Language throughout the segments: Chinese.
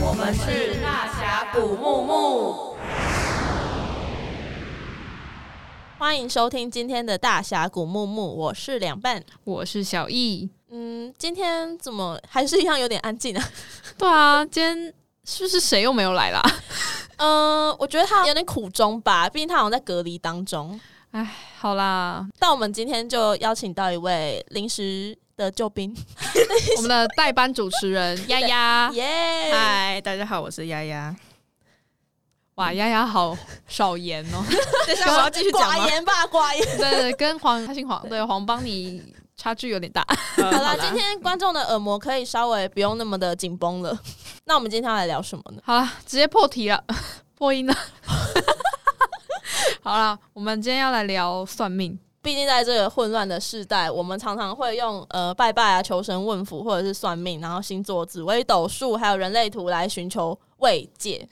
我们是大峡谷木木，欢迎收听今天的大峡谷木木，我是凉拌，我是小易。嗯，今天怎么还是一样有点安静啊？对啊，今天是不是谁又没有来啦？嗯、呃，我觉得他有点苦衷吧，毕竟他好像在隔离当中。哎，好啦，但我们今天就邀请到一位临时的救兵，我们的代班主持人 丫丫。耶！嗨，大家好，我是丫丫。哇，丫丫好少言哦。等一下我要继续讲？寡言吧，寡言。对，对对，跟黄他姓黄，对黄帮你差距有点大。好啦，今天观众的耳膜可以稍微不用那么的紧绷了。那我们今天要来聊什么呢？好了，直接破题了，破音了。好了，我们今天要来聊算命。毕竟在这个混乱的世代，我们常常会用呃拜拜啊、求神问卜，或者是算命，然后星座、紫微斗数，还有人类图来寻求慰藉。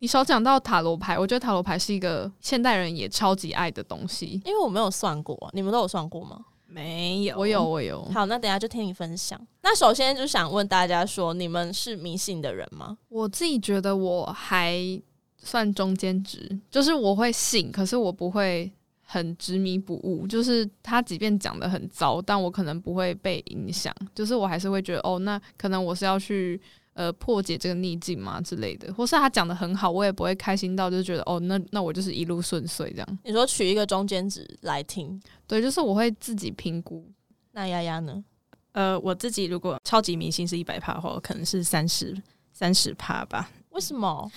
你少讲到塔罗牌，我觉得塔罗牌是一个现代人也超级爱的东西。因为我没有算过，你们都有算过吗？没有，我有，我有。好，那等下就听你分享。那首先就想问大家说，你们是迷信的人吗？我自己觉得我还。算中间值，就是我会信，可是我不会很执迷不悟。就是他即便讲的很糟，但我可能不会被影响。就是我还是会觉得，哦，那可能我是要去呃破解这个逆境嘛之类的。或是他讲的很好，我也不会开心到就是觉得，哦，那那我就是一路顺遂这样。你说取一个中间值来听，对，就是我会自己评估。那丫丫呢？呃，我自己如果超级明星是一百趴的话，我可能是三十三十趴吧。为什么？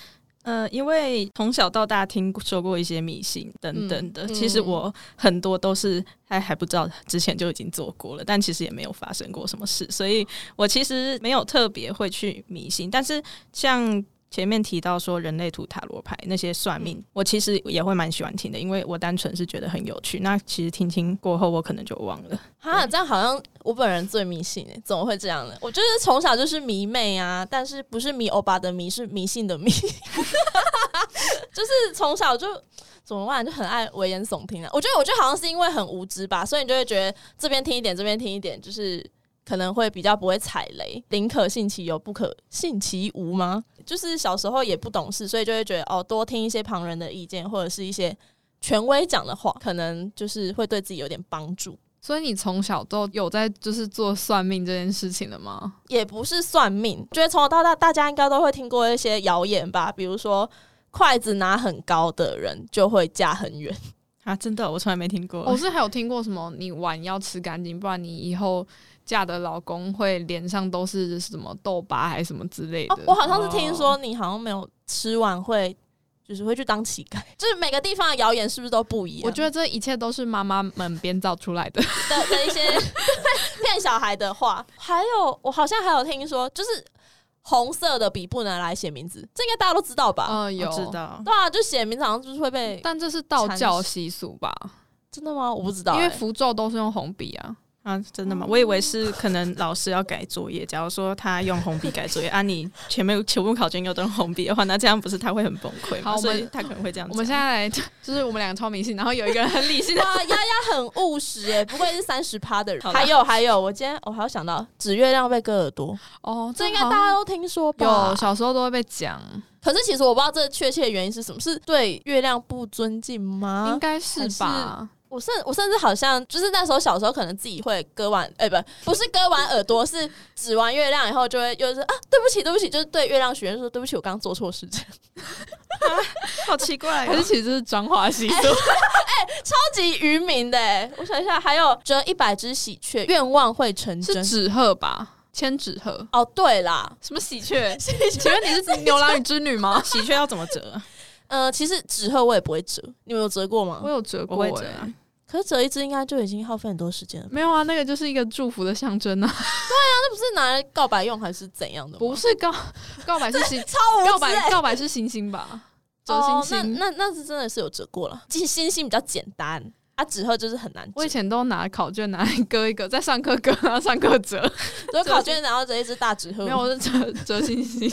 呃，因为从小到大听说过一些迷信等等的，嗯、其实我很多都是还还不知道之前就已经做过了，但其实也没有发生过什么事，所以我其实没有特别会去迷信。但是像前面提到说人类图、塔罗牌那些算命，嗯、我其实也会蛮喜欢听的，因为我单纯是觉得很有趣。那其实听听过后，我可能就忘了。哈，这样好像我本人最迷信诶，怎么会这样呢？我就是从小就是迷妹啊，但是不是迷欧巴的迷，是迷信的迷，就是从小就怎么办，就很爱危言耸听啊。我觉得，我觉得好像是因为很无知吧，所以你就会觉得这边听一点，这边听一点，就是。可能会比较不会踩雷，宁可信其有，不可信其无吗？就是小时候也不懂事，所以就会觉得哦，多听一些旁人的意见，或者是一些权威讲的话，可能就是会对自己有点帮助。所以你从小都有在就是做算命这件事情的吗？也不是算命，觉得从小到大大家应该都会听过一些谣言吧，比如说筷子拿很高的人就会嫁很远啊！真的，我从来没听过。我是还有听过什么，你碗要吃干净，不然你以后。嫁的老公会脸上都是什么痘疤还是什么之类的？哦，我好像是听说你好像没有吃完会，就是会去当乞丐。就是每个地方的谣言是不是都不一样？我觉得这一切都是妈妈们编造出来的 的的一些 骗小孩的话。还有，我好像还有听说，就是红色的笔不能来写名字，这应该大家都知道吧？嗯，有知道。对啊，就写名字好像就是会被，但这是道教习俗吧？真的吗？我不知道欸，因为符咒都是用红笔啊。啊，真的吗？我以为是可能老师要改作业，假如说他用红笔改作业，啊，你前面全部考卷又都用红笔的话，那这样不是他会很崩溃吗？好，所以他可能会这样。我们现在来，就是我们两个超迷信，然后有一个人很理性的。哇，丫丫很务实诶，不愧是三十趴的人。还有还有，我今天我还要想到指月亮被割耳朵哦，这应该大家都听说吧？有，小时候都会被讲。可是其实我不知道这确切的原因是什么，是对月亮不尊敬吗？应该是吧。我甚我甚至好像就是那时候小时候可能自己会割完哎、欸、不不是割完耳朵是指完月亮以后就会又是啊对不起对不起就是对月亮许愿说对不起我刚刚做错事情、啊，好奇怪、喔，可是其实是脏话习俗，哎超级愚民的哎，我想一下还有折一百只喜鹊愿望会成真是纸鹤吧？千纸鹤。哦对啦什么喜鹊？请问你是牛郎与织女吗？喜鹊要怎么折呃其实纸鹤我也不会折你们有折过吗？我有折过、欸、我会折啊可是折一只应该就已经耗费很多时间了。没有啊，那个就是一个祝福的象征啊。对啊，那不是拿来告白用还是怎样的？不是告告白是星，超无告白告白是星星吧？折星星，哦、那那那是真的是有折过了。其实星星比较简单啊，纸鹤就是很难。我以前都拿考卷拿来割一个，在上课割，然后上课折。所以考卷然后折一只大纸鹤。没有，我是折折星星。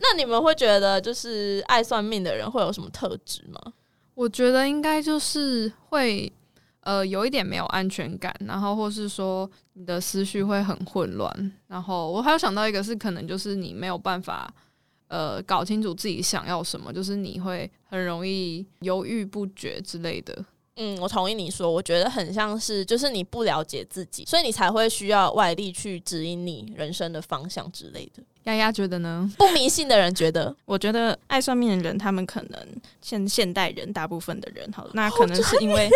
那你们会觉得就是爱算命的人会有什么特质吗？我觉得应该就是会，呃有一点没有安全感，然后或是说你的思绪会很混乱。然后我还有想到一个是可能就是你没有办法呃搞清楚自己想要什么，就是你会很容易犹豫不决之类的。嗯，我同意你说，我觉得很像是，就是你不了解自己，所以你才会需要外力去指引你人生的方向之类的。丫丫觉得呢？不迷信的人觉得，我觉得爱算命的人，他们可能现现代人大部分的人，好了，那可能是因为，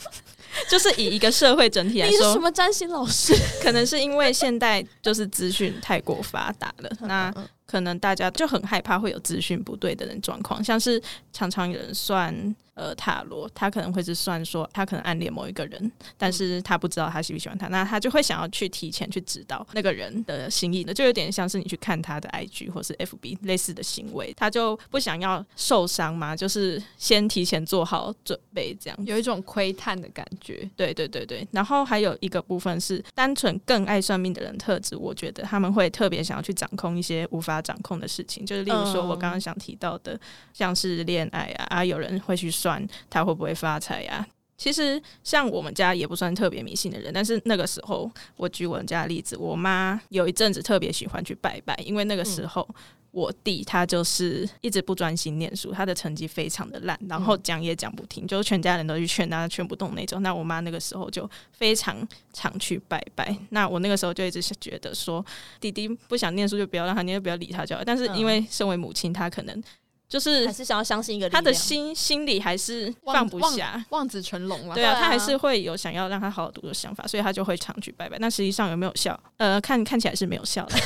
就是以一个社会整体来说，你是什么占星老师？可能是因为现代就是资讯太过发达了，那。可能大家就很害怕会有资讯不对的人状况，像是常常有人算呃塔罗，他可能会是算说他可能暗恋某一个人，但是他不知道他喜不喜欢他，那他就会想要去提前去知道那个人的心意，那就有点像是你去看他的 IG 或是 FB 类似的行为，他就不想要受伤嘛，就是先提前做好准备，这样有一种窥探的感觉。对对对对，然后还有一个部分是单纯更爱算命的人特质，我觉得他们会特别想要去掌控一些无法。掌控的事情，就是例如说，我刚刚想提到的，像是恋爱啊，啊，有人会去算他会不会发财呀。其实，像我们家也不算特别迷信的人，但是那个时候，我举我们家的例子，我妈有一阵子特别喜欢去拜拜，因为那个时候。嗯我弟他就是一直不专心念书，他的成绩非常的烂，然后讲也讲不听，嗯、就是全家人都去劝他，劝不动那种。那我妈那个时候就非常常去拜拜。那我那个时候就一直觉得说，弟弟不想念书就不要让他念，就不要理他就好。但是因为身为母亲，他可能就是还是想要相信一个他的心心里还是放不下，望，子成龙嘛。对啊，他还是会有想要让他好好读的想法，所以他就会常去拜拜。那实际上有没有效？呃，看看起来是没有效的。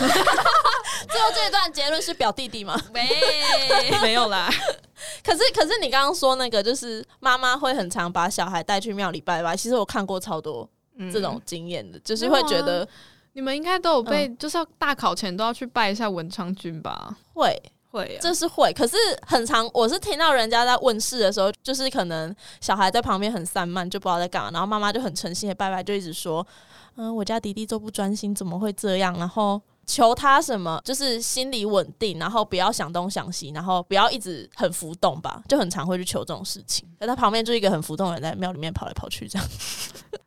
最后这一段结论是表弟弟吗？没，没有啦。可是，可是你刚刚说那个，就是妈妈会很常把小孩带去庙里拜拜。其实我看过超多这种经验的，嗯、就是会觉得你们应该都有被，就是要大考前都要去拜一下文昌君吧？会会，啊这是会。可是很常，我是听到人家在问事的时候，就是可能小孩在旁边很散漫，就不知道在干嘛，然后妈妈就很诚心的拜拜，就一直说：“嗯，我家弟弟都不专心，怎么会这样？”然后。求他什么，就是心理稳定，然后不要想东想西，然后不要一直很浮动吧，就很常会去求这种事情。在他旁边就一个很浮动的人在庙里面跑来跑去，这样。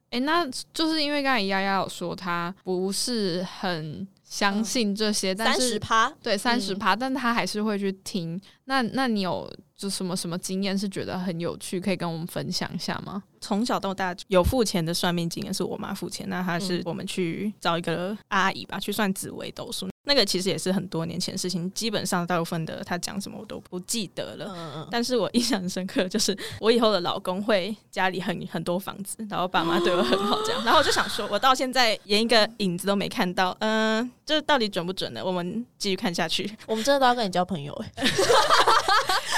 哎、欸，那就是因为刚才丫丫有说他不是很相信这些，嗯、但是对三十趴，但他还是会去听。那那你有就什么什么经验是觉得很有趣，可以跟我们分享一下吗？从小到大有付钱的算命经验是我妈付钱，那她是我们去找一个阿姨吧，去算紫微斗数。那个其实也是很多年前的事情，基本上大部分的他讲什么我都不记得了。嗯嗯。但是我印象很深刻，就是我以后的老公会家里很很多房子，然后爸妈对我很好这样。然后我就想说，我到现在连一个影子都没看到，嗯、呃，这到底准不准呢？我们继续看下去。我们真的都要跟你交朋友 哎、欸。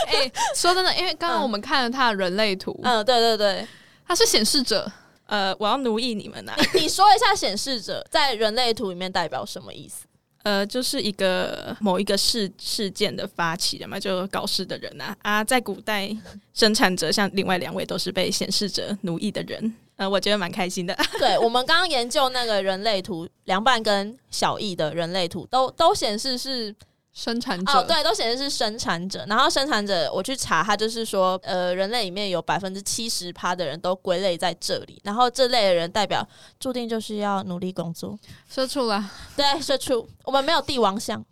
哎、欸，说真的，因为刚刚我们看了他的人类图，嗯，对对对，他是显示者，呃，我要奴役你们呐、啊。你你说一下显示者在人类图里面代表什么意思？呃，就是一个某一个事事件的发起人嘛，就搞事的人啊啊，在古代生产者像另外两位都是被显示者奴役的人，呃，我觉得蛮开心的。对，我们刚刚研究那个人类图，凉拌跟小易的人类图都都显示是。生产者哦，对，都显示是生产者。然后生产者，我去查，他就是说，呃，人类里面有百分之七十趴的人都归类在这里。然后这类的人代表注定就是要努力工作。社畜了，对，社畜。我们没有帝王相，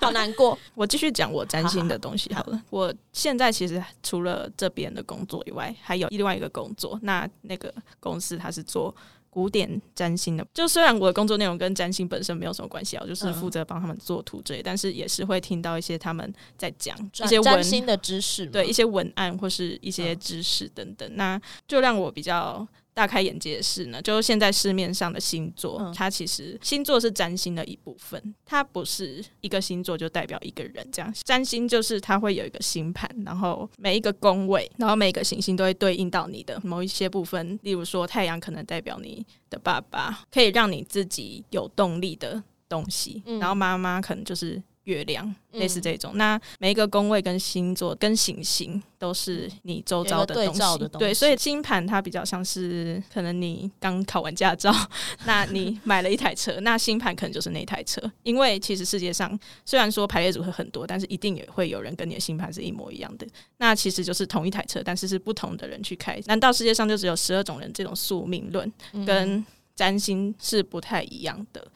好难过。我继续讲我占星的东西好了。我现在其实除了这边的工作以外，还有另外一个工作。那那个公司它是做。古典占星的，就虽然我的工作内容跟占星本身没有什么关系啊，我就是负责帮他们做图之类，但是也是会听到一些他们在讲一些占星的知识，对一些文案或是一些知识等等，那就让我比较。大开眼界的事呢，就是现在市面上的星座，嗯、它其实星座是占星的一部分，它不是一个星座就代表一个人这样。占星就是它会有一个星盘，然后每一个宫位，然后每个行星都会对应到你的某一些部分，例如说太阳可能代表你的爸爸，可以让你自己有动力的东西，嗯、然后妈妈可能就是。月亮，嗯、类似这种。那每一个宫位跟星座跟行星都是你周遭的东西，对，所以星盘它比较像是可能你刚考完驾照，那你买了一台车，那星盘可能就是那台车。因为其实世界上虽然说排列组合很多，但是一定也会有人跟你的星盘是一模一样的。那其实就是同一台车，但是是不同的人去开。难道世界上就只有十二种人？这种宿命论跟占星是不太一样的。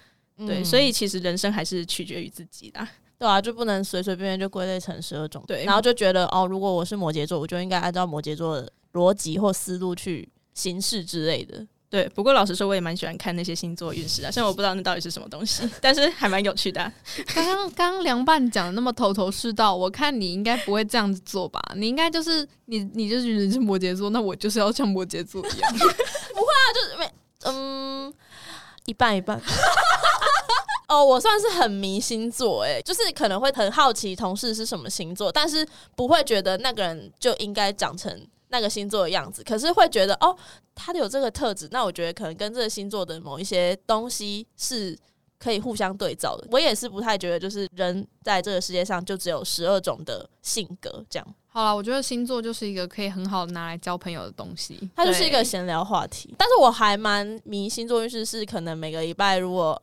对，所以其实人生还是取决于自己的，对啊，就不能随随便便就归类成十二种，对，然后就觉得哦，如果我是摩羯座，我就应该按照摩羯座的逻辑或思路去行事之类的。对，不过老实说，我也蛮喜欢看那些星座运势啊，虽然我不知道那到底是什么东西，但是还蛮有趣的啊。刚刚刚刚凉拌讲的那么头头是道，我看你应该不会这样子做吧？你应该就是你，你就是你是摩羯座，那我就是要像摩羯座一样。不会啊，就是没嗯，一半一半。哦，我算是很迷星座，诶，就是可能会很好奇同事是什么星座，但是不会觉得那个人就应该长成。那个星座的样子，可是会觉得哦，他有这个特质，那我觉得可能跟这个星座的某一些东西是可以互相对照的。我也是不太觉得，就是人在这个世界上就只有十二种的性格这样。好了，我觉得星座就是一个可以很好拿来交朋友的东西，它就是一个闲聊话题。但是我还蛮迷星座运势，是可能每个礼拜如果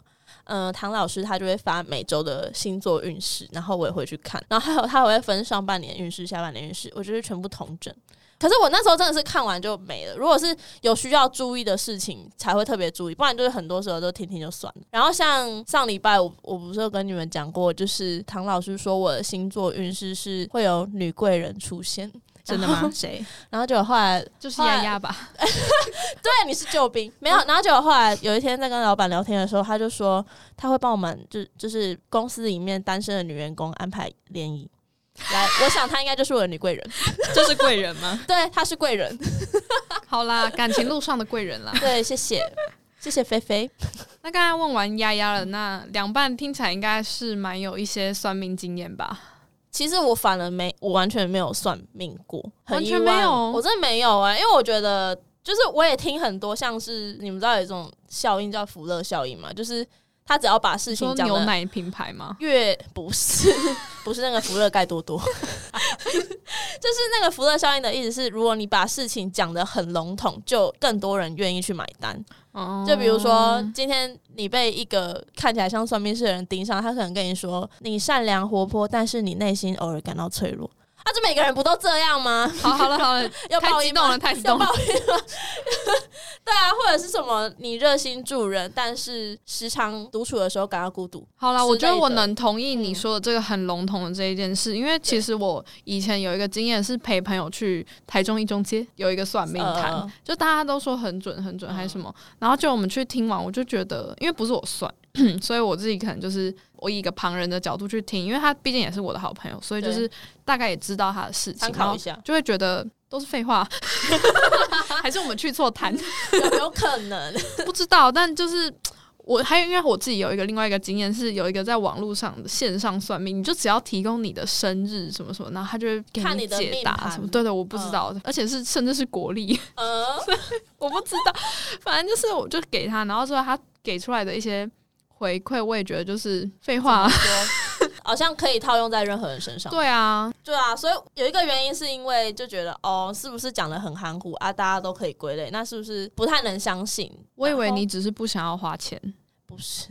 嗯、唐老师他就会发每周的星座运势，然后我也会去看，然后还有他还会分上半年运势、下半年运势，我觉得全部同整。可是我那时候真的是看完就没了。如果是有需要注意的事情，才会特别注意，不然就是很多时候都听听就算了。然后像上礼拜我我不是有跟你们讲过，就是唐老师说我的星座运势是会有女贵人出现，真的吗？谁？然后就后来就是丫丫吧？对，你是救兵，没有。然后就后来有一天在跟老板聊天的时候，他就说他会帮我们就就是公司里面单身的女员工安排联谊。来，我想她应该就是我的女贵人，这是贵人吗？对，她是贵人。好啦，感情路上的贵人啦。对，谢谢，谢谢菲菲。那刚才问完丫丫了，那凉拌听起来应该是蛮有一些算命经验吧？其实我反而没，我完全没有算命过，完全没有，我真的没有啊、欸，因为我觉得，就是我也听很多，像是你们知道有一种效应叫福乐效应嘛，就是。他只要把事情讲牛奶品牌吗？越不是 不是那个福乐盖多多，就是那个福乐效应的意思是，如果你把事情讲得很笼统，就更多人愿意去买单。哦，就比如说今天你被一个看起来像算命师的人盯上，他可能跟你说你善良活泼，但是你内心偶尔感到脆弱。那、啊、这每个人不都这样吗？好，好了，好了，要太激动了，太激动了。对啊，或者是什么？你热心助人，但是时常独处的时候感到孤独。好了，我觉得我能同意你说的这个很笼统的这一件事，嗯、因为其实我以前有一个经验是陪朋友去台中一中街有一个算命摊，呃、就大家都说很准很准还是什么，嗯、然后就我们去听完，我就觉得，因为不是我算。所以我自己可能就是我以一个旁人的角度去听，因为他毕竟也是我的好朋友，所以就是大概也知道他的事情，然后，就会觉得都是废话，还是我们去错摊？有有可能 不知道，但就是我还有，因为我自己有一个另外一个经验是，有一个在网络上的线上算命，你就只要提供你的生日什么什么，然后他就会给你解答什么。对的，我不知道，而且是甚至是国历，嗯，我不知道，反正就是我就给他，然后之后他给出来的一些。回馈我也觉得就是废话、啊，好像可以套用在任何人身上。对啊，对啊，所以有一个原因是因为就觉得哦，是不是讲的很含糊啊？大家都可以归类，那是不是不太能相信？我以为你只是不想要花钱，不是。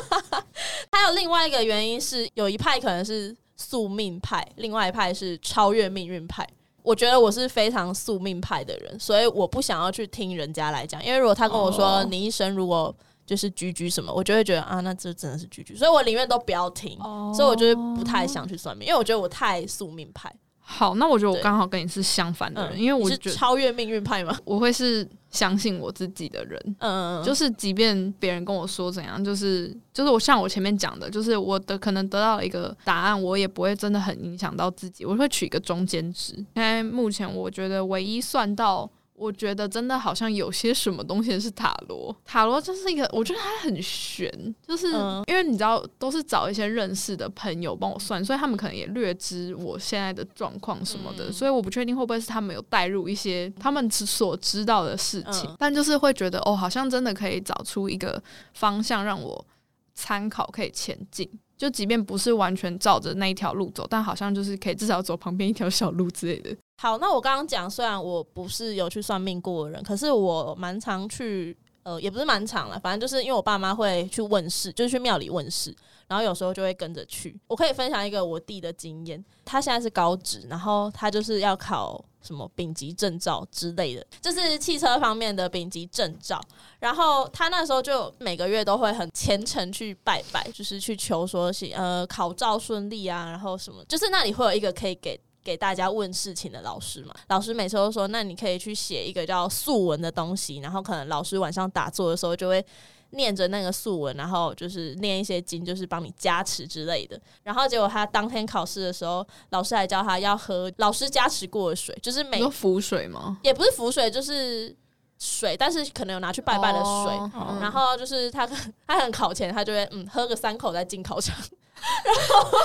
还有另外一个原因是，有一派可能是宿命派，另外一派是超越命运派。我觉得我是非常宿命派的人，所以我不想要去听人家来讲，因为如果他跟我说、哦、你一生如果。就是居居什么，我就会觉得啊，那这真的是居居，所以我宁愿都不要听，oh. 所以我就是不太想去算命，因为我觉得我太宿命派。好，那我觉得我刚好跟你是相反的人，对因为我是超越命运派嘛，我会是相信我自己的人。嗯，就是即便别人跟我说怎样，就是就是我像我前面讲的，就是我的可能得到一个答案，我也不会真的很影响到自己，我会取一个中间值。因为目前我觉得唯一算到。我觉得真的好像有些什么东西是塔罗，塔罗就是一个，我觉得它很玄，就是因为你知道都是找一些认识的朋友帮我算，所以他们可能也略知我现在的状况什么的，所以我不确定会不会是他们有带入一些他们所知道的事情，但就是会觉得哦，好像真的可以找出一个方向让我参考，可以前进。就即便不是完全照着那一条路走，但好像就是可以至少走旁边一条小路之类的。好，那我刚刚讲，虽然我不是有去算命过的人，可是我蛮常去，呃，也不是蛮常了，反正就是因为我爸妈会去问事，就是去庙里问事。然后有时候就会跟着去。我可以分享一个我弟的经验，他现在是高职，然后他就是要考什么丙级证照之类的，就是汽车方面的丙级证照。然后他那时候就每个月都会很虔诚去拜拜，就是去求说是呃考照顺利啊，然后什么，就是那里会有一个可以给给大家问事情的老师嘛。老师每次都说，那你可以去写一个叫素文的东西，然后可能老师晚上打坐的时候就会。念着那个素文，然后就是念一些经，就是帮你加持之类的。然后结果他当天考试的时候，老师还教他要喝老师加持过的水，就是每浮水吗？也不是浮水，就是水，但是可能有拿去拜拜的水。哦、然后就是他他很考前，他就会嗯喝个三口再进考场。然后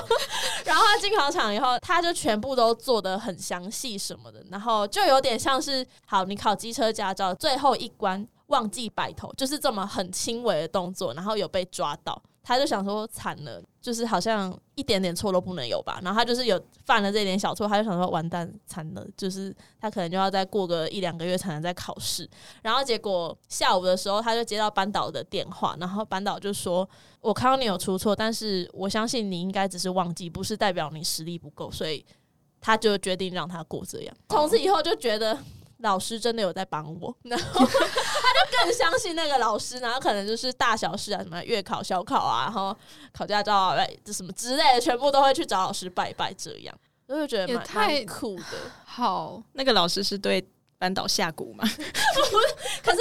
然后他进考场以后，他就全部都做的很详细什么的，然后就有点像是好，你考机车驾照最后一关。忘记摆头，就是这么很轻微的动作，然后有被抓到，他就想说惨了，就是好像一点点错都不能有吧。然后他就是有犯了这点小错，他就想说完蛋惨了，就是他可能就要再过个一两个月才能再考试。然后结果下午的时候，他就接到班导的电话，然后班导就说：“我看到你有出错，但是我相信你应该只是忘记，不是代表你实力不够。”所以他就决定让他过这样。从此以后就觉得。老师真的有在帮我，然 后他就更相信那个老师，然后可能就是大小事啊，什么月考、小考啊，然后考驾照啊，这什么之类的，全部都会去找老师拜拜，这样我就觉得蛮太酷的。好，那个老师是对班导下蛊吗？可是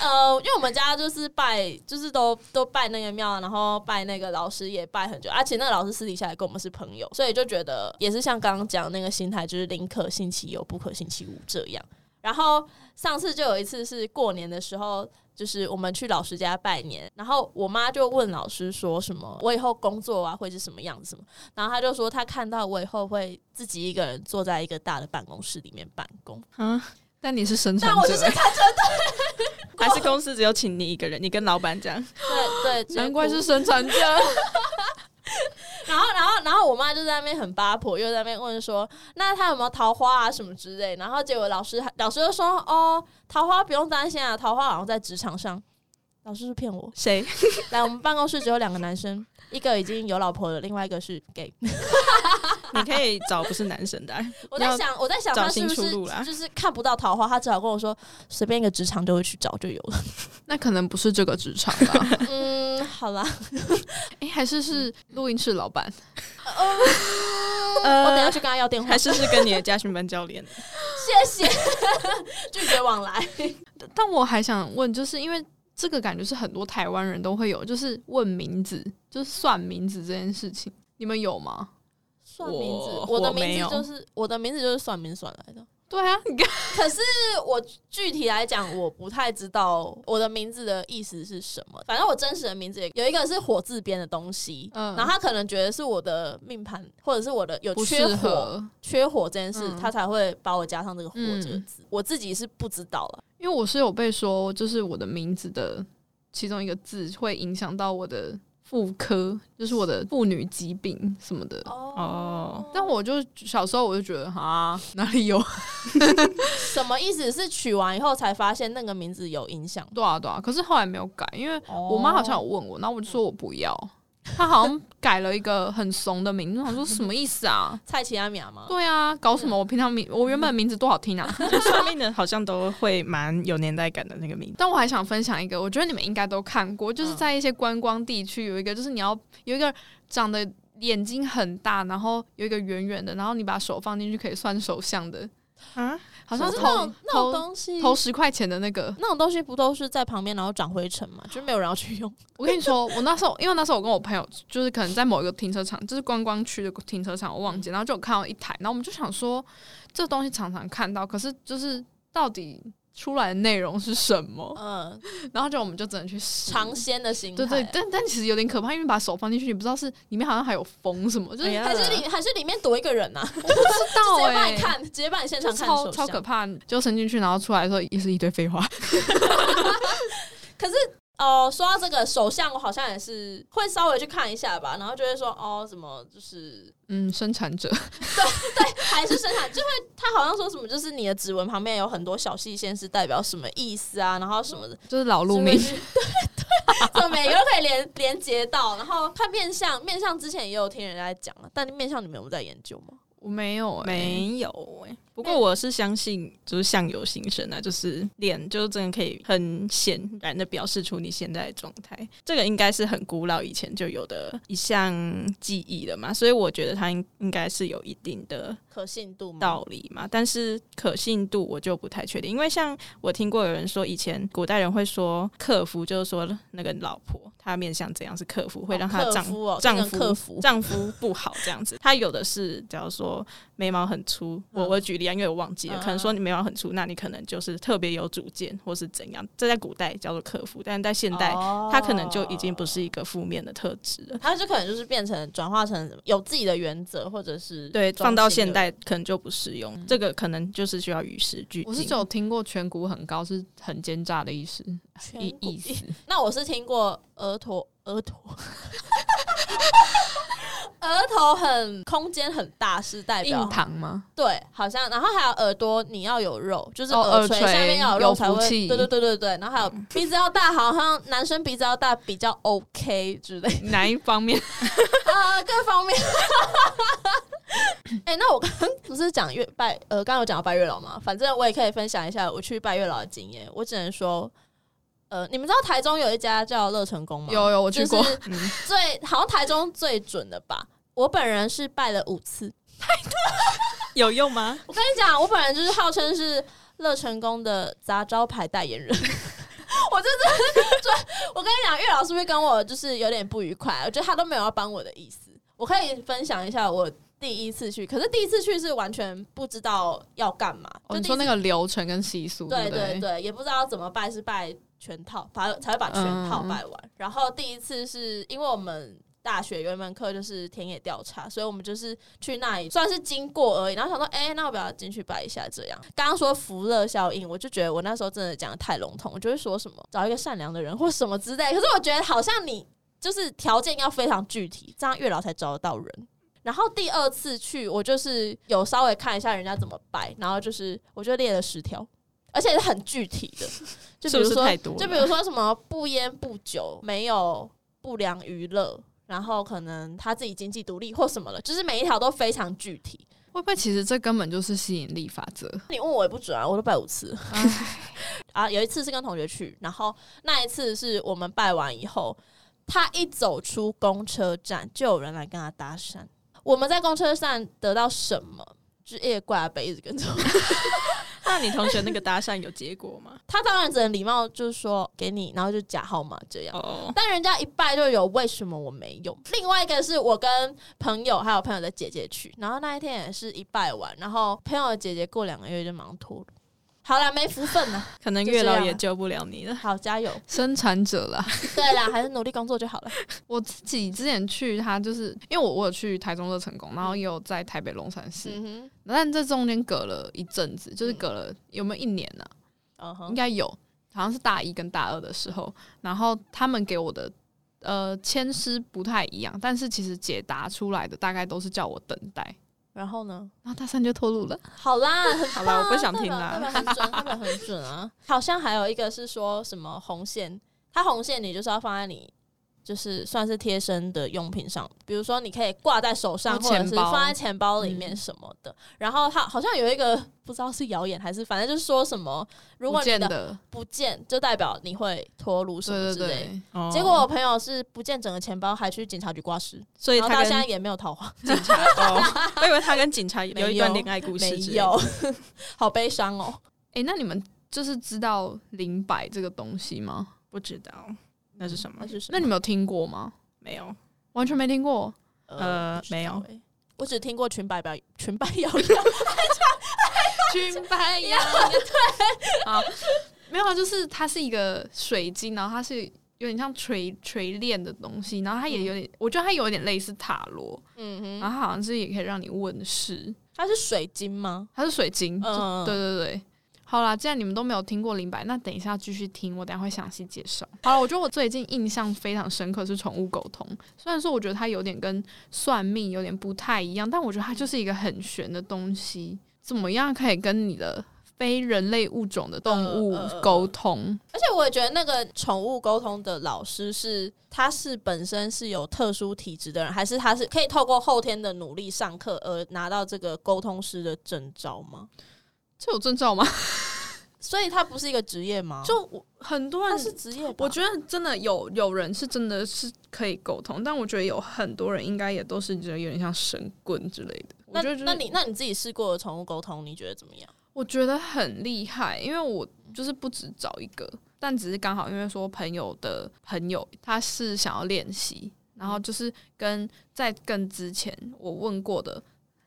呃，因为我们家就是拜，就是都都拜那个庙，然后拜那个老师也拜很久，而且那个老师私底下也跟我们是朋友，所以就觉得也是像刚刚讲那个心态，就是宁可信其有，不可信其无这样。然后上次就有一次是过年的时候，就是我们去老师家拜年，然后我妈就问老师说什么，我以后工作啊会是什么样子什么，然后他就说他看到我以后会自己一个人坐在一个大的办公室里面办公。嗯，但你是生产者，但我是生产者，对，还是公司只有请你一个人，你跟老板讲，对对，难怪是生产者。我妈就在那边很八婆，又在那边问说：“那他有没有桃花啊什么之类？”然后结果老师，老师就说：“哦，桃花不用担心啊，桃花好像在职场上。”老师是骗我？谁？来，我们办公室只有两个男生，一个已经有老婆了，另外一个是 gay。你可以找不是男神的。我在想，我在想他是不是就是看不到桃花，他只好跟我说随便一个职场就会去找就有了。那可能不是这个职场吧？嗯，好啦。哎、欸，还是是录音室老板？呃，我等下去跟他要电话。还是是跟你的家训班教练？谢谢，拒绝往来。但我还想问，就是因为。这个感觉是很多台湾人都会有，就是问名字，就是算名字这件事情，你们有吗？算名字，我，我的名字就是我，我的名字就是算命算来的。对啊，可是我具体来讲，我不太知道我的名字的意思是什么。反正我真实的名字有一个是火字边的东西，嗯，然后他可能觉得是我的命盘，或者是我的有缺火，缺火这件事，嗯，他才会把我加上这个火这个字。嗯，我自己是不知道了。因为我是有被说，就是我的名字的其中一个字会影响到我的妇科，就是我的妇女疾病什么的哦。但我就小时候我就觉得啊，哪里有？什么意思？是取完以后才发现那个名字有影响？对啊对啊。可是后来没有改，因为我妈好像有问我，然后我就说我不要。他好像改了一个很怂的名字，我说什么意思啊？蔡奇阿米亚吗？对啊，搞什么？我平常名，我原本名字多好听啊！上面的好像都会蛮有年代感的那个名字。但我还想分享一个，我觉得你们应该都看过，就是在一些观光地区有一个，就是你要有一个长得眼睛很大，然后有一个圆圆的，然后你把手放进去可以算手相的啊。好像是那种那种东西，投十块钱的那个那种东西，不都是在旁边然后长灰尘嘛？就没有人要去用。我跟你说，我那时候因为那时候我跟我朋友就是可能在某一个停车场，就是观光区的停车场，我忘记，然后就有看到一台，然后我们就想说，这东西常常看到，可是就是到底。出来的内容是什么？嗯，然后就我们就只能去尝鲜的心态，对对，但但其实有点可怕，因为把手放进去，你不知道是里面好像还有风什么，就是还是里还是里面躲一个人啊？我不知道哎，直接帮你看，直接帮你现场看，超超可怕，就伸进去，然后出来的时候也是一堆废话。可是哦，说到这个首相，我好像也是会稍微去看一下吧，然后就会说哦，什么就是嗯，生产者，对对，还是生产，就会他好像说什么，就是你的指纹旁边有很多小细线，是代表什么意思啊？然后什么的，就是老路命，对对，怎么每个都可以连连接到，然后看面相，面相之前也有听人家讲了，但面相你们有没有在研究吗？我没有、欸，没有哎、欸。不过我是相信，就是相由心生啊，就是脸，就是真的可以很显然的表示出你现在的状态。这个应该是很古老以前就有的一项技艺了嘛，所以我觉得它应应该是有一定的可信度道理嘛。但是可信度我就不太确定，因为像我听过有人说，以前古代人会说克服，就是说那个老婆她面相怎样是克服，会让她丈夫、哦、丈夫丈夫不好这样子。她有的是，假如说眉毛很粗，我我举例。因为我忘记了，可能说你眉毛很粗，那你可能就是特别有主见，或是怎样。这在古代叫做克夫，但是在现代，它可能就已经不是一个负面的特质了。它就可能就是变成转化成有自己的原则，或者是对，放到现代可能就不适用。这个可能就是需要与时俱进。我是只有听过颧骨很高是很奸诈的意思，意意思。那我是听过额头额头。额头很空间很大，是代表硬糖吗？对，好像，然后还有耳朵，你要有肉，就是耳垂下面要有肉才会。对对对对对，然后还有鼻子要大，好像男生鼻子要大比较 OK 之类。哪一方面？啊，各方面。哎、欸，那我刚刚不是讲月拜呃，刚刚有讲到拜月老吗？反正我也可以分享一下我去拜月老的经验。我只能说，呃，你们知道台中有一家叫乐成宫吗？有有，我去过。最好像台中最准的吧。我本人是拜了五次，太 多有用吗？我跟你讲，我本人就是号称是乐成宫的杂招牌代言人。我就是就我跟你讲，月老是不是跟我就是有点不愉快？我觉得他都没有要帮我的意思。我可以分享一下我第一次去，可是第一次去是完全不知道要干嘛。哦，你说那个流程跟习俗，对对对，对，也不知道怎么拜，是拜全套，把才会把全套拜完。嗯、然后第一次是因为我们。大学有一门课就是田野调查，所以我们就是去那里算是经过而已。然后想说，哎、欸，那我不要进去拜一下这样。刚刚说福乐效应，我就觉得我那时候真的讲的太笼统，我就会说什么找一个善良的人或什么之类。可是我觉得好像你就是条件要非常具体，这样月老才找得到人。然后第二次去，我就是有稍微看一下人家怎么拜，然后就是我就列了十条，而且是很具体的，就比如说，是是就比如说什么不烟不酒，没有不良娱乐。然后可能他自己经济独立或什么的，就是每一条都非常具体。会不会其实这根本就是吸引力法则？你问我也不准啊，我都拜五次。啊，有一次是跟同学去，然后那一次是我们拜完以后，他一走出公车站，就有人来跟他搭讪。我们在公车站得到什么？就是一个怪阿伯一直跟着我。那你同学那个搭讪有结果吗？他当然只能礼貌，就是说给你，然后就假号码这样。哦。但人家一拜就有，为什么我没有？另外一个是我跟朋友还有朋友的姐姐去，然后那一天也是一拜完，然后朋友的姐姐过两个月就忙脱了。好啦，没福分了，可能月老也救不了你了。好，加油，生产者啦。对啦，还是努力工作就好了。我自己之前去，他就是因为我我有去台中乐成功，然后也有在台北龙山寺，嗯、哼但这中间隔了一阵子，就是隔了有没有一年呢、啊？嗯、应该有，好像是大一跟大二的时候，然后他们给我的呃签诗不太一样，但是其实解答出来的大概都是叫我等待。然后呢？然后大三就脱鲁了。好啦，好啦，我不想听啦。他们很准，他们很准啊。好像还有一个是说什么红线，它红线你就是要放在你。就是算是贴身的用品上，比如说你可以挂在手上，或者是放在钱包里面什么的。然后他好像有一个不知道是谣言还是，反正就是说什么，如果你的不见，就代表你会脱鲁什么之类。结果我朋友是不见整个钱包，还去警察局挂失，所以他现在也没有桃花。警察哦，我以为他跟警察有一段恋爱故事，没有，好悲伤哦。哎，那你们就是知道灵摆这个东西吗？不知道。那是什么？那是那你没有听过吗？没有，完全没听过。呃，没有，我只听过裙摆表，裙摆摇摇，裙摆摇摇。对，好，没有，就是它是一个水晶，然后它是有点像垂垂链的东西，然后它也有点，我觉得它有点类似塔罗。嗯哼，然后它好像是也可以让你问事。它是水晶吗？它是水晶。嗯，对对对。好啦，既然你们都没有听过灵白，那等一下继续听，我等下会详细介绍。好了，我觉得我最近印象非常深刻是宠物沟通，虽然说我觉得它有点跟算命有点不太一样，但我觉得它就是一个很玄的东西。怎么样可以跟你的非人类物种的动物沟通？呃呃呃，而且我也觉得那个宠物沟通的老师是，他是本身是有特殊体质的人，还是他是可以透过后天的努力上课而拿到这个沟通师的证照吗？这有证照吗？所以他不是一个职业吗？就很多人是职业，我觉得真的有有人是真的是可以沟通，但我觉得有很多人应该也都是觉得有点像神棍之类的。那那你那你自己试过的宠物沟通，你觉得怎么样？我觉得很厉害，因为我就是不止找一个，但只是刚好因为说朋友的朋友他是想要练习，然后就是跟在跟之前我问过的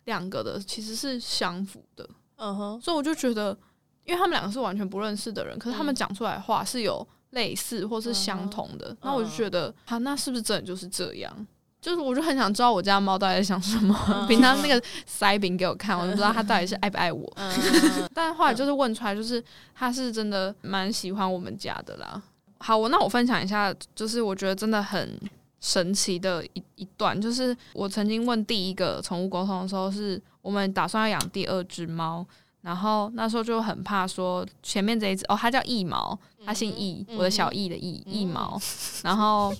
两个的其实是相符的。嗯哼，所以我就觉得，因为他们两个是完全不认识的人，可是他们讲出来的话是有类似或是相同的，那、嗯、我就觉得，啊，那是不是真的就是这样？就是我就很想知道我家猫到底在想什么。平常那个塞饼给我看，我就不知道它到底是爱不爱我。嗯、但后来就是问出来，就是它是真的蛮喜欢我们家的啦。好，我那我分享一下，就是我觉得真的很神奇的一一段，就是我曾经问第一个宠物沟通的时候是。我们打算要养第二只猫，然后那时候就很怕说前面这一只哦，它叫易毛，它姓易，嗯、我的小易的易易毛，然后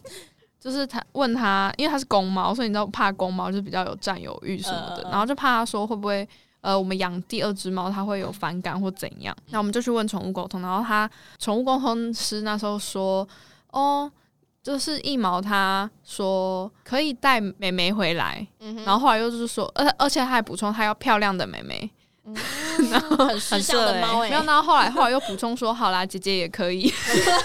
就是他问他，因为它是公猫，所以你知道怕公猫就是比较有占有欲什么的，然后就怕他说会不会呃我们养第二只猫它会有反感或怎样，那我们就去问宠物沟通，然后他宠物沟通师那时候说哦。就是一毛，他说可以带妹妹回来，嗯，然后后来又就是说，而而且他还补充，他要漂亮的妹妹，嗯、然后很适合的猫诶，没有，然后后来后来又补充说，好啦，姐姐也可以，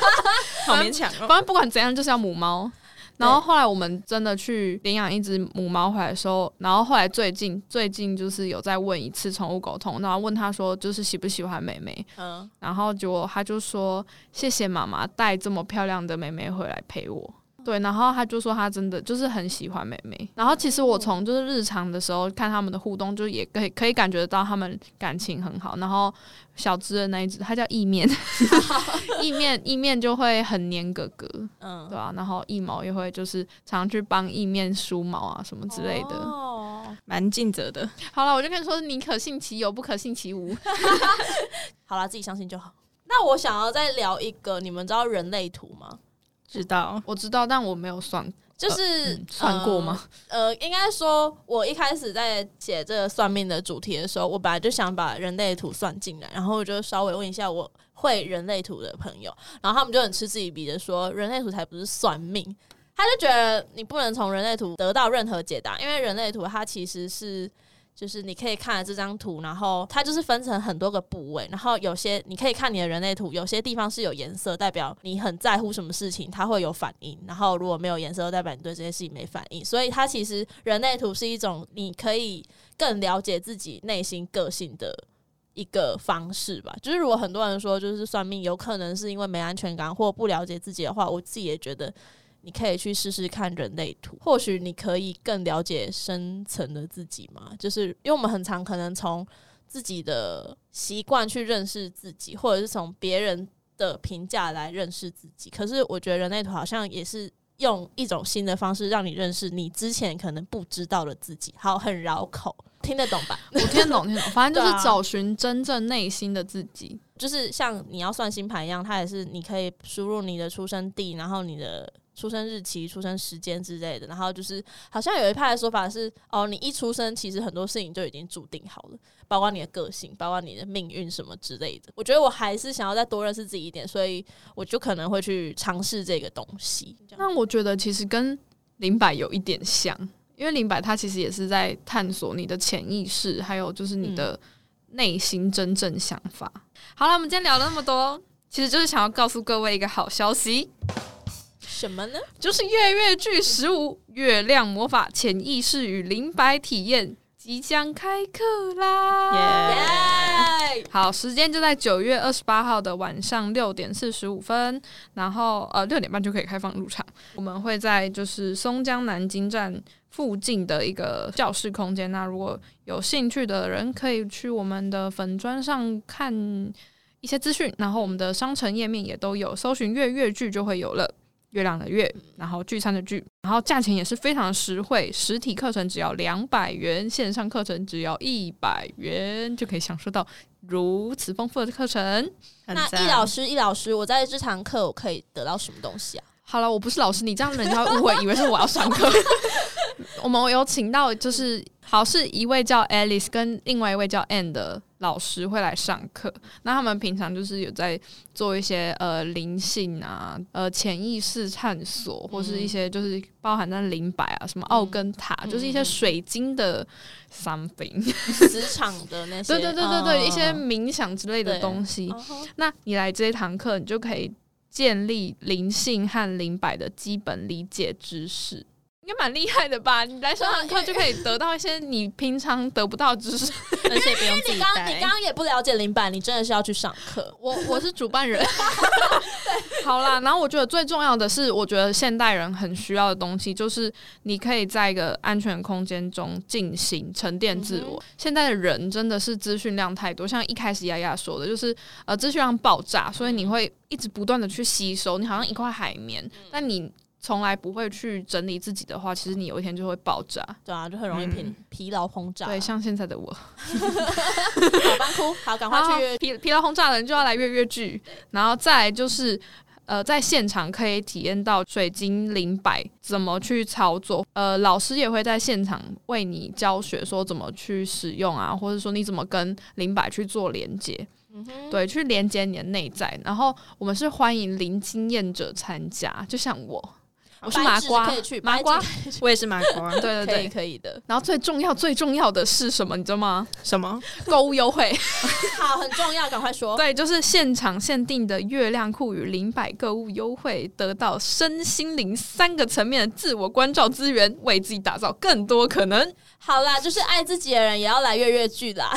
好勉强哦，反正不管怎样就是要母猫。然后后来我们真的去领养一只母猫回来的时候，然后后来最近最近就是有再问一次宠物沟通，然后问他说就是喜不喜欢妹妹，嗯，然后结果他就说谢谢妈妈带这么漂亮的妹妹回来陪我。对，然后他就说他真的就是很喜欢妹妹。然后其实我从就是日常的时候看他们的互动，就也可以可以感觉得到他们感情很好。然后小只的那一只，它叫意面，意面意面就会很黏哥哥，嗯，对啊。然后一毛也会就是常常去帮意面梳毛啊什么之类的，哦，蛮尽责的。好了，我就跟你说，宁可信其有，不可信其无。好了，自己相信就好。那我想要再聊一个，你们知道人类图吗？知道，我知道，但我没有算，就是、呃嗯、算过吗？呃，呃应该说，我一开始在写这个算命的主题的时候，我本来就想把人类图算进来，然后我就稍微问一下我会人类图的朋友，然后他们就很嗤之以鼻的说，人类图才不是算命，他就觉得你不能从人类图得到任何解答，因为人类图它其实是。就是你可以看这张图，然后它就是分成很多个部位，然后有些你可以看你的人类图，有些地方是有颜色，代表你很在乎什么事情，它会有反应。然后如果没有颜色，代表你对这些事情没反应。所以它其实人类图是一种你可以更了解自己内心个性的一个方式吧。就是如果很多人说就是算命有可能是因为没安全感或不了解自己的话，我自己也觉得。你可以去试试看人类图，或许你可以更了解深层的自己嘛。就是因为我们很常可能从自己的习惯去认识自己，或者是从别人的评价来认识自己。可是我觉得人类图好像也是用一种新的方式让你认识你之前可能不知道的自己。好，很绕口，听得懂吧？我听得懂，听得懂。反正就是找寻真正内心的自己，就是像你要算星盘一样，它也是你可以输入你的出生地，然后你的。出生日期、出生时间之类的，然后就是好像有一派的说法是，哦，你一出生其实很多事情就已经注定好了，包括你的个性，包括你的命运什么之类的。我觉得我还是想要再多认识自己一点，所以我就可能会去尝试这个东西。那我觉得其实跟灵摆有一点像，因为灵摆它其实也是在探索你的潜意识，还有就是你的内心真正想法。嗯。好了，我们今天聊了那么多，其实就是想要告诉各位一个好消息。什么呢？就是月月剧十五月亮魔法潜意识与灵摆体验即将开课啦！Yeah! 好，时间就在九月二十八号的晚上六点四十五分，然后呃六点半就可以开放入场。我们会在就是松江南京站附近的一个教室空间。那如果有兴趣的人，可以去我们的粉砖上看。一些资讯，然后我们的商城页面也都有，搜寻月月剧就会有了。月亮的月，然后聚餐的聚，然后价钱也是非常实惠，实体课程只要两百元，线上课程只要一百元，就可以享受到如此丰富的课程。那易老师，易老师，我在这堂课我可以得到什么东西啊？好了，我不是老师，你这样人家误会，以为是我要上课。我们有请到，就是好是一位叫 Alice 跟另外一位叫 Anne 的。老师会来上课，那他们平常就是有在做一些呃灵性啊、呃潜意识探索，或是一些就是包含在灵摆啊、什么奥根塔，嗯、就是一些水晶的 something 磁场的那些，对对对对对，一些冥想之类的东西。那你来这一堂课，你就可以建立灵性和灵摆的基本理解知识。应该蛮厉害的吧？你来上堂课就可以得到一些你平常得不到的知识，而且不用自己刚。你刚刚也不了解灵摆，你真的是要去上课。我我是主办人。对，好啦。然后我觉得最重要的是，我觉得现代人很需要的东西，就是你可以在一个安全空间中进行沉淀自我。嗯、现在的人真的是资讯量太多，像一开始丫丫说的，就是呃资讯量爆炸，所以你会一直不断的去吸收，你好像一块海绵，嗯、但你。从来不会去整理自己的话，其实你有一天就会爆炸。对啊，就很容易疲疲劳轰炸。对，像现在的我，好班哭，好，赶快去疲疲劳轰炸的人就要来越越剧，然后再来就是呃，在现场可以体验到水晶灵摆怎么去操作，呃，老师也会在现场为你教学，说怎么去使用啊，或者说你怎么跟灵摆去做连接，对，去连接你的内在。然后我们是欢迎零经验者参加，就像我。我是麻瓜，麻瓜，我也是麻瓜，对对对，可以的。然后最重要最重要的是什么？你知道吗？什么？购物优惠。好，很重要，赶快说。对，就是现场限定的月亮裤与灵摆购物优惠，得到身心灵三个层面的自我关照资源，为自己打造更多可能。好啦，就是爱自己的人也要来月月剧啦。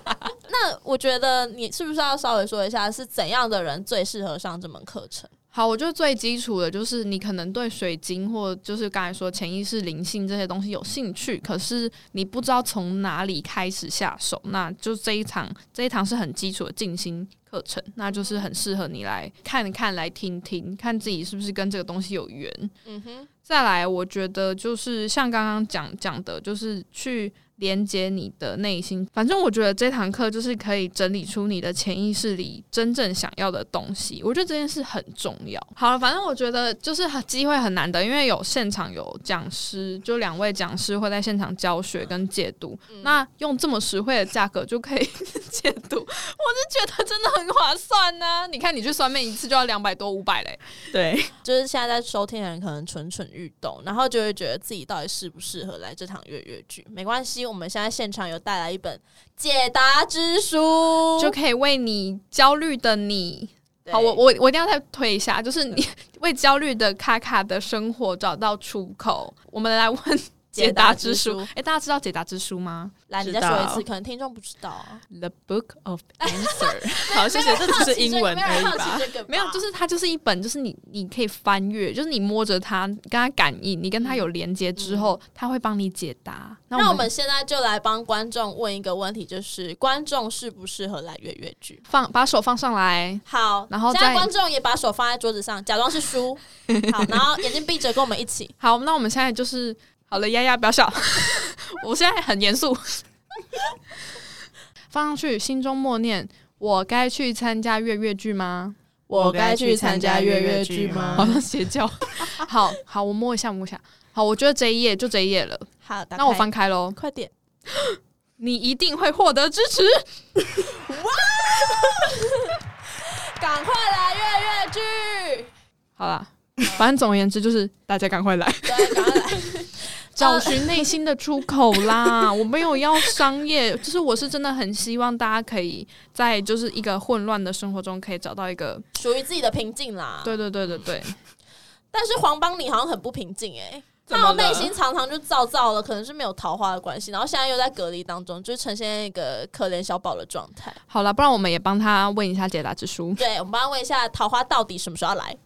那我觉得你是不是要稍微说一下，是怎样的人最适合上这门课程？好，我觉得最基础的就是你可能对水晶或就是刚才说潜意识、灵性这些东西有兴趣，可是你不知道从哪里开始下手，那就这一堂这一堂是很基础的静心课程，那就是很适合你来看一看、来听听，看自己是不是跟这个东西有缘。嗯哼，再来，我觉得就是像刚刚讲讲的，就是去。连接你的内心，反正我觉得这堂课就是可以整理出你的潜意识里真正想要的东西。我觉得这件事很重要。好了，反正我觉得就是机会很难得，因为有现场有讲师，就两位讲师会在现场教学跟解读。嗯、那用这么实惠的价格就可以 解读，我是觉得真的很划算呢、啊。你看，你去算命一次就要两百多五百嘞。对，就是现在在收听的人可能蠢蠢欲动，然后就会觉得自己到底适不适合来这场月月剧。没关系。我们现在现场有带来一本解答之书，就可以为你焦虑的你，好，我我我一定要再推一下，就是你 为焦虑的卡卡的生活找到出口。我们来问。解答之书，哎、欸，大家知道解答之书吗？来，你再说一次，可能听众不知道。The Book of Answer。好，谢谢，这只是英文而已吧？没有，就是它就是一本，就是你你可以翻阅，就是你摸着它，跟它感应，你跟它有连接之后，它、嗯、会帮你解答。那我，们现在就来帮观众问一个问题，就是观众适不适合来越越剧？放，把手放上来。好，然后现在观众也把手放在桌子上，假装是书。好，然后眼睛闭着，跟我们一起。好，那我们现在就是。好了，丫丫不要笑，我现在很严肃。放上去，心中默念：我该去参加月月剧吗？我该去参加月月剧吗？好像邪教。好好，我摸一下，摸一下。好，我觉得这一页就这一页了。好，那我翻开喽。快点，你一定会获得支持。哇！赶快来月月剧。好了，反正总而言之就是大家赶快来。对，赶快来。找寻内心的出口啦！我没有要商业，就是我是真的很希望大家可以在就是一个混乱的生活中，可以找到一个属于自己的平静啦。对对对对对。但是黄邦你好像很不平静哎、欸，他内心常常就躁躁的，可能是没有桃花的关系，然后现在又在隔离当中，就呈现一个可怜小宝的状态。好了，不然我们也帮他问一下解答之书。对，我们帮他问一下桃花到底什么时候要来？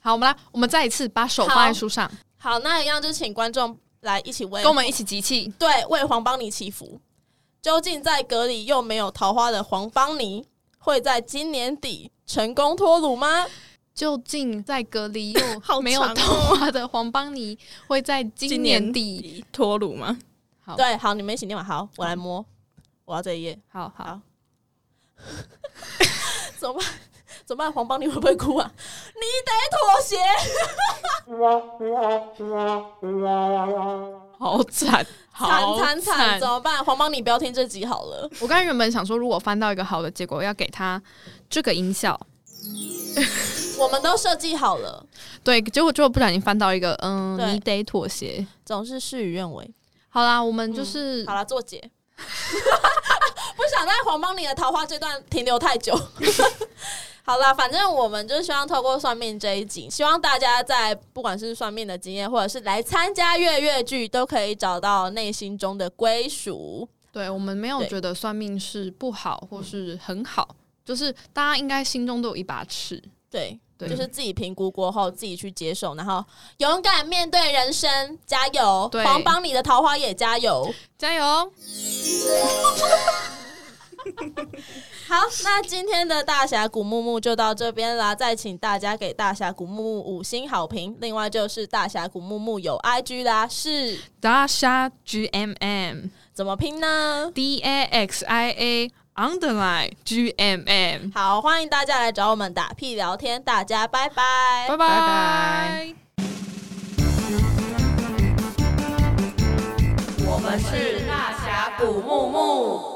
好，我们来，我们再一次把手放在书上。好，好，那一样就请观众。来一起为跟我们一起集气，对，为黄邦尼祈福。究竟在隔离又没有桃花的黄邦尼，会在今年底成功脱乳吗？究竟在隔离又 没有桃花的黄邦尼会在今年底脱乳吗？好对，好，你们一起念吧。好，我来摸，我要这一页。好好好 怎么办？怎么办？黄邦你会不会哭啊？你得妥协。好惨，好惨惨惨！怎么办？黄邦你不要听这集好了。我刚才原本想说，如果翻到一个好的结果，要给他这个音效。我们都设计好了，对，结果就不小心翻到一个，嗯，你得妥协。总是事与愿违。好啦，我们就是、嗯、好啦，做结。不想在黄邦你的桃花这段停留太久。好啦，反正我们就希望透过算命这一集，希望大家在不管是算命的经验，或者是来参加月月剧，都可以找到内心中的归属。对，我们没有觉得算命是不好或是很好，就是大家应该心中都有一把尺。对，对就是自己评估过后，自己去接受，然后勇敢面对人生，加油！对黄邦妮的桃花也加油，加油！好，那今天的大峡谷木木就到这边啦。再请大家给大峡谷木木五星好评。另外就是大峡谷木木有 IG 啦，是大侠 G M M 怎么拼呢？D A X I A underline G M M。好，欢迎大家来找我们打屁聊天。大家拜拜，拜拜。我们是大峡谷慕慕。